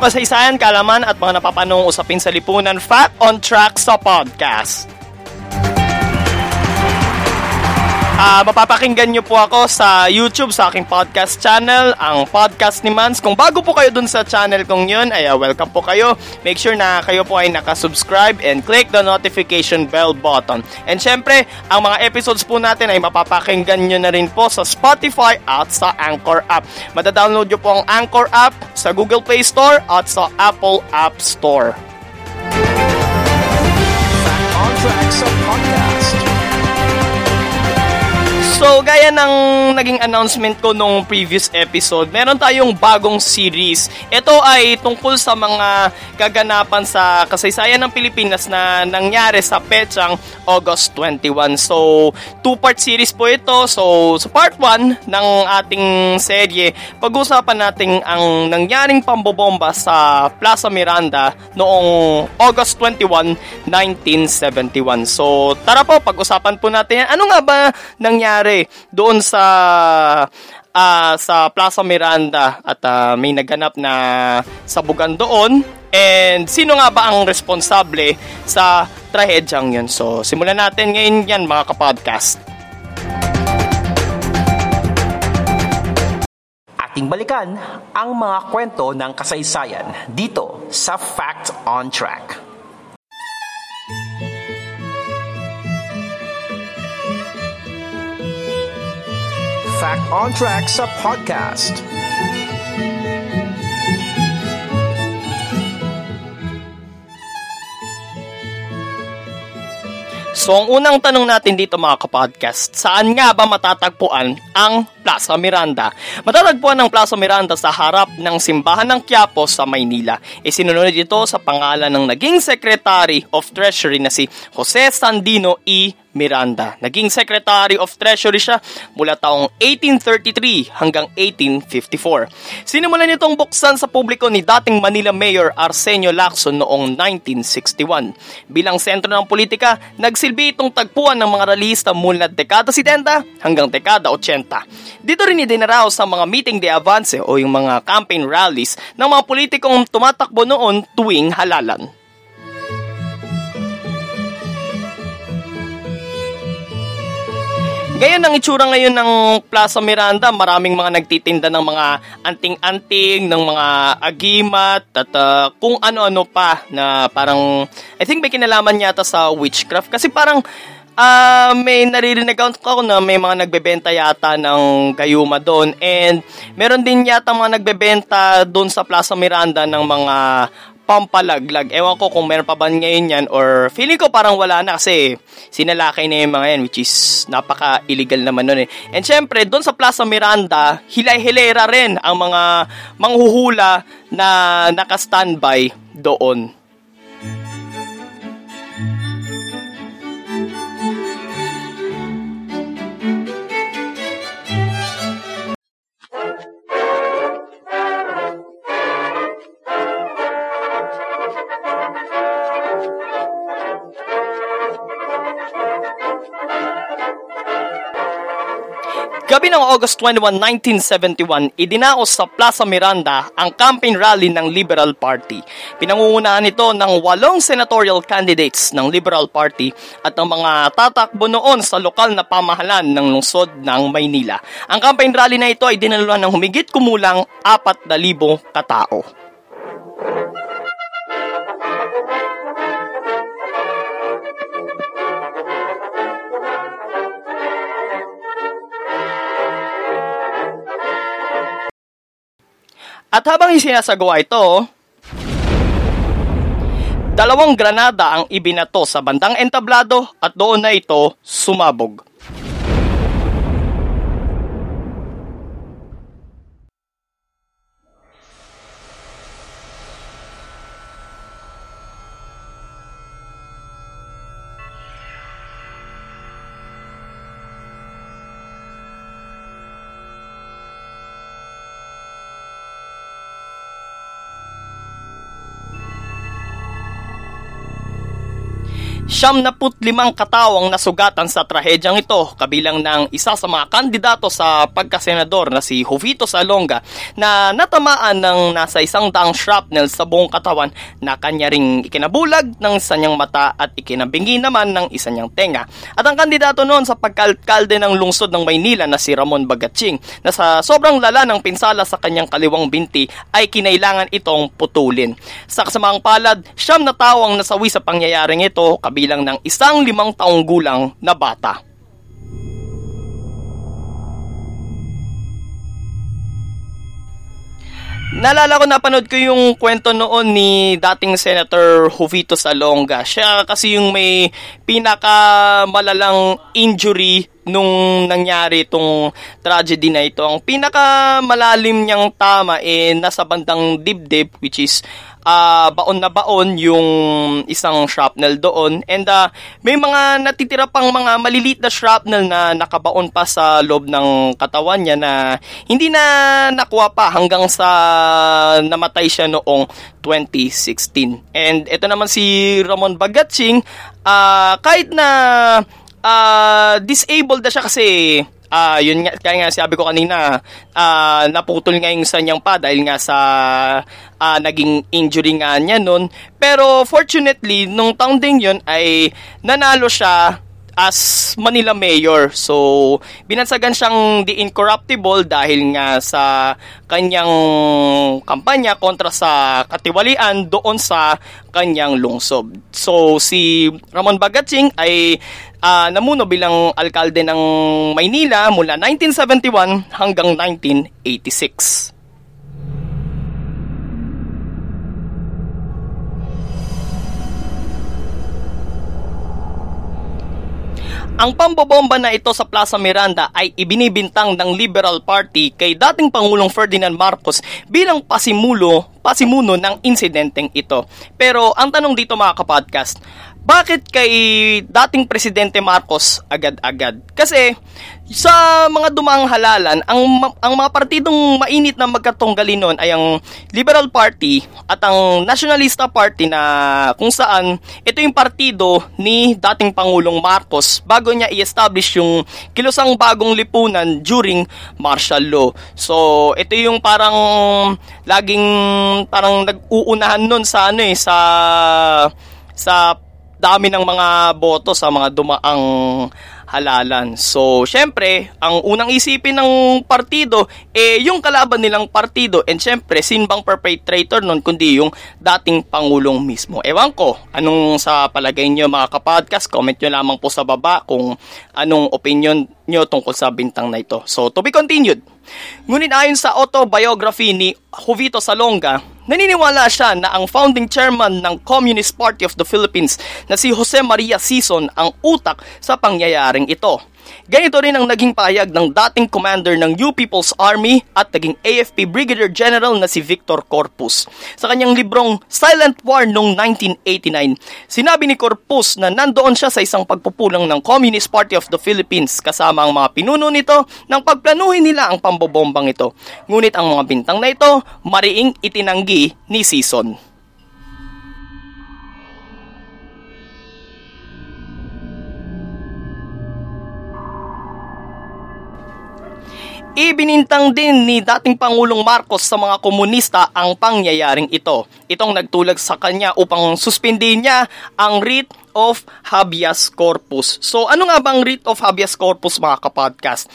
Kasaysayan, kalaman at mga napapanong usapin sa lipunan, Fact on Track sa podcast. Ah, mapapakinggan niyo po ako sa YouTube sa aking podcast channel, ang Podcast ni Mans. Kung bago po kayo dun sa channel kong yun, ay ah, welcome po kayo. Make sure na kayo po ay nakasubscribe and click the notification bell button. And syempre, ang mga episodes po natin ay mapapakinggan nyo na rin po sa Spotify at sa Anchor app. Madadownload nyo po ang Anchor app sa Google Play Store at sa Apple App Store. So, gaya ng naging announcement ko nung previous episode, meron tayong bagong series. Ito ay tungkol sa mga kaganapan sa kasaysayan ng Pilipinas na nangyari sa petsang August 21. So, two-part series po ito. So, sa part 1 ng ating serye, pag-usapan natin ang nangyaring pambobomba sa Plaza Miranda noong August 21, 1971. So, tara po, pag-usapan po natin yan. Ano nga ba nangyari doon sa ah, sa Plaza Miranda at ah, may naganap na sabugan doon and sino nga ba ang responsable sa trahedyang yun. So, simulan natin ngayon yan mga kapodcast. Ating balikan ang mga kwento ng kasaysayan dito sa Fact on Track. Fact on Track sa podcast. So, ang unang tanong natin dito mga kapodcast, saan nga ba matatagpuan ang Plaza Miranda? Matatagpuan ang Plaza Miranda sa harap ng simbahan ng Quiapo sa Maynila. Isinunod ito sa pangalan ng naging Secretary of Treasury na si Jose Sandino E. Miranda. Naging Secretary of Treasury siya mula taong 1833 hanggang 1854. Sinimulan nitong buksan sa publiko ni dating Manila Mayor Arsenio Lacson noong 1961. Bilang sentro ng politika, nagsilbi itong tagpuan ng mga realista mula dekada 70 hanggang dekada 80. Dito rin idinaraw sa mga meeting de avance o yung mga campaign rallies ng mga politikong tumatakbo noon tuwing halalan. Ngayon ang itsura ngayon ng Plaza Miranda, maraming mga nagtitinda ng mga anting-anting, ng mga agimat, at uh, kung ano-ano pa na parang, I think may kinalaman yata sa witchcraft. Kasi parang, ah may naririnig ako na may mga nagbebenta yata ng gayuma doon. And meron din yata mga nagbebenta doon sa Plaza Miranda ng mga pampalaglag. Ewan ko kung meron pa ba ngayon yan or feeling ko parang wala na kasi sinalakay na yung mga yan which is napaka-illegal naman nun eh. And syempre, doon sa Plaza Miranda, hilay-hilera rin ang mga manghuhula na naka-standby doon. Gabi ng August 21, 1971, idinaos sa Plaza Miranda ang campaign rally ng Liberal Party. Pinangungunahan ito ng walong senatorial candidates ng Liberal Party at ng mga tatakbo noon sa lokal na pamahalan ng lungsod ng Maynila. Ang campaign rally na ito ay dinaluhan ng humigit kumulang 4,000 katao. At habang isinasagawa ito, dalawang granada ang ibinato sa bandang entablado at doon na ito sumabog. Siyam na limang katawang nasugatan sa trahedyang ito, kabilang ng isa sa mga kandidato sa pagkasenador na si Jovito Salonga na natamaan ng nasa isang daang shrapnel sa buong katawan na kanya ring ikinabulag ng isa niyang mata at ikinabingi naman ng isa niyang tenga. At ang kandidato noon sa pagkalkalde ng lungsod ng Maynila na si Ramon Bagatsing na sa sobrang lala ng pinsala sa kanyang kaliwang binti ay kinailangan itong putulin. Sa kasamang palad, siyam na tawang nasawi sa pangyayaring ito, kabilang kabilang ng isang limang taong gulang na bata. Nalala ko napanood ko yung kwento noon ni dating Senator Jovito Salonga. Siya kasi yung may pinakamalalang injury nung nangyari itong tragedy na ito. Ang pinakamalalim niyang tama eh nasa bandang dibdib which is uh, baon na baon yung isang shrapnel doon. And uh, may mga natitira pang mga maliliit na shrapnel na nakabaon pa sa loob ng katawan niya na hindi na nakuha pa hanggang sa namatay siya noong 2016. And ito naman si Ramon Bagatsing, uh, kahit na uh, disabled na siya kasi uh, yun nga kaya nga sabi ko kanina, uh, naputol nga yung sanyang pa dahil nga sa uh, naging injury nga niya noon. Pero fortunately, nung taon din yun ay nanalo siya as Manila Mayor. So, binansagan siyang the incorruptible dahil nga sa kanyang kampanya kontra sa katiwalian doon sa kanyang lungsod. So, si Ramon Bagatsing ay uh, namuno bilang alkalde ng Maynila mula 1971 hanggang 1986. Ang pambobomba na ito sa Plaza Miranda ay ibinibintang ng Liberal Party kay dating Pangulong Ferdinand Marcos bilang pasimulo, pasimuno ng insidenteng ito. Pero ang tanong dito mga kapodcast, bakit kay dating Presidente Marcos agad-agad? Kasi sa mga dumang halalan, ang, ang mga partidong mainit na magkatunggali noon ay ang Liberal Party at ang Nationalista Party na kung saan ito yung partido ni dating Pangulong Marcos bago niya i-establish yung kilusang bagong lipunan during martial law. So, ito yung parang laging parang nag-uunahan noon sa ano eh, sa sa dami ng mga boto sa mga dumaang halalan. So, syempre, ang unang isipin ng partido, eh, yung kalaban nilang partido. And syempre, sinbang perpetrator nun, kundi yung dating Pangulong mismo. Ewan ko, anong sa palagay nyo mga kapodcast? Comment nyo lamang po sa baba kung anong opinion nyo tungkol sa bintang na ito. So, to be continued. Ngunit ayon sa autobiography ni Jovito Salonga, naniniwala siya na ang founding chairman ng Communist Party of the Philippines na si Jose Maria Sison ang utak sa pangyayaring ito. Ganito rin ang naging payag ng dating commander ng New People's Army at naging AFP Brigadier General na si Victor Corpus. Sa kanyang librong Silent War noong 1989, sinabi ni Corpus na nandoon siya sa isang pagpupulang ng Communist Party of the Philippines kasama ang mga pinuno nito nang pagplanuhin nila ang pambobombang ito. Ngunit ang mga bintang na ito, mariing itinanggi ni Season. Ibinintang din ni dating Pangulong Marcos sa mga komunista ang pangyayaring ito. Itong nagtulag sa kanya upang suspendin niya ang writ of habeas corpus. So ano nga bang writ of habeas corpus mga kapodcast?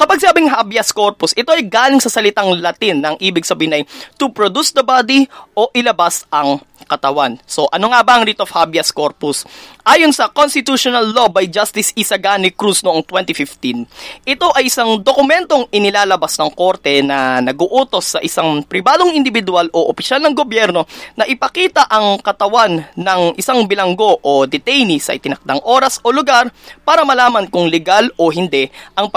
Kapag sabing habeas corpus, ito ay galing sa salitang Latin ng ibig sabihin ay to produce the body o ilabas ang katawan. So, ano nga ba ang writ of habeas corpus? Ayon sa Constitutional Law by Justice Isagani Cruz noong 2015, ito ay isang dokumentong inilalabas ng korte na naguutos sa isang pribadong individual o opisyal ng gobyerno na ipakita ang katawan ng isang bilanggo o detainee sa itinakdang oras o lugar para malaman kung legal o hindi ang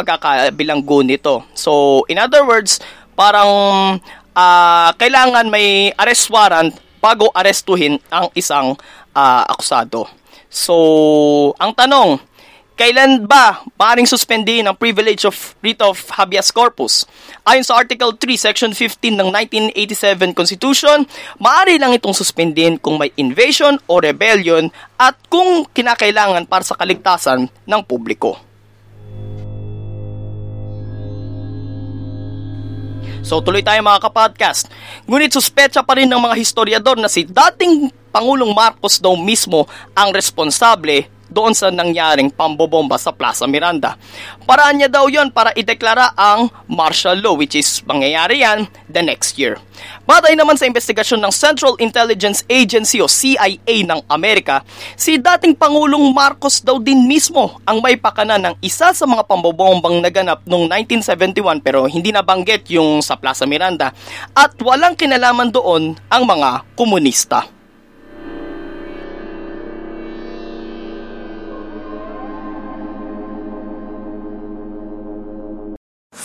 pagkakabilanggo nito. So, in other words, parang uh, kailangan may arrest warrant bago arestuhin ang isang uh, akusado. So, ang tanong, kailan ba maaaring suspendihin ang privilege of writ of habeas corpus? Ayon sa Article 3, Section 15 ng 1987 Constitution, maaari lang itong suspendin kung may invasion o rebellion at kung kinakailangan para sa kaligtasan ng publiko. So tuloy tayo mga kapodcast. Ngunit suspecha pa rin ng mga historiador na si dating Pangulong Marcos daw mismo ang responsable doon sa nangyaring pambobomba sa Plaza Miranda. Paraan niya daw yon para ideklara ang martial law which is mangyayari yan the next year. Batay naman sa investigasyon ng Central Intelligence Agency o CIA ng Amerika, si dating Pangulong Marcos daw din mismo ang may pakana ng isa sa mga pambobombang naganap noong 1971 pero hindi nabanggit yung sa Plaza Miranda at walang kinalaman doon ang mga komunista.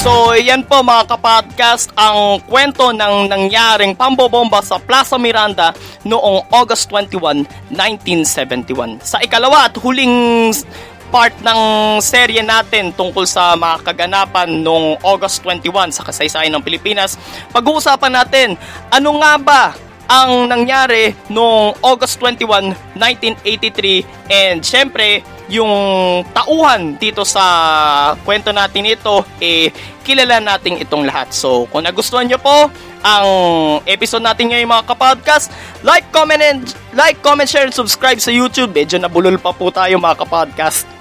So, yan po mga kapodcast ang kwento ng nangyaring pambobomba sa Plaza Miranda noong August 21, 1971. Sa ikalawa at huling part ng serye natin tungkol sa mga kaganapan noong August 21 sa kasaysayan ng Pilipinas, pag-uusapan natin ano nga ba ang nangyari noong August 21, 1983 and syempre yung tauhan dito sa kwento natin ito, eh, kilala natin itong lahat. So, kung nagustuhan nyo po ang episode natin ngayon mga kapodcast, like, comment, and, like, comment, share, and subscribe sa YouTube. Medyo nabulol pa po tayo mga kapodcast.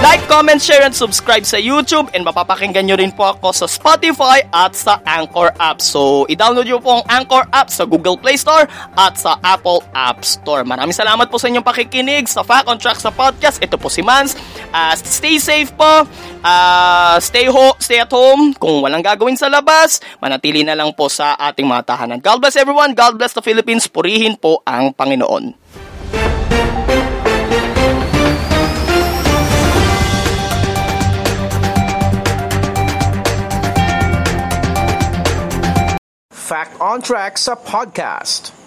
Like, comment, share, and subscribe sa YouTube and mapapakinggan nyo rin po ako sa Spotify at sa Anchor app. So, i-download nyo po ang Anchor app sa Google Play Store at sa Apple App Store. Maraming salamat po sa inyong pakikinig sa Fact on Track sa podcast. Ito po si Mans. Uh, stay safe po. Uh, stay, ho stay at home. Kung walang gagawin sa labas, manatili na lang po sa ating mga tahanan. God bless everyone. God bless the Philippines. Purihin po ang Panginoon. On Track sa podcast.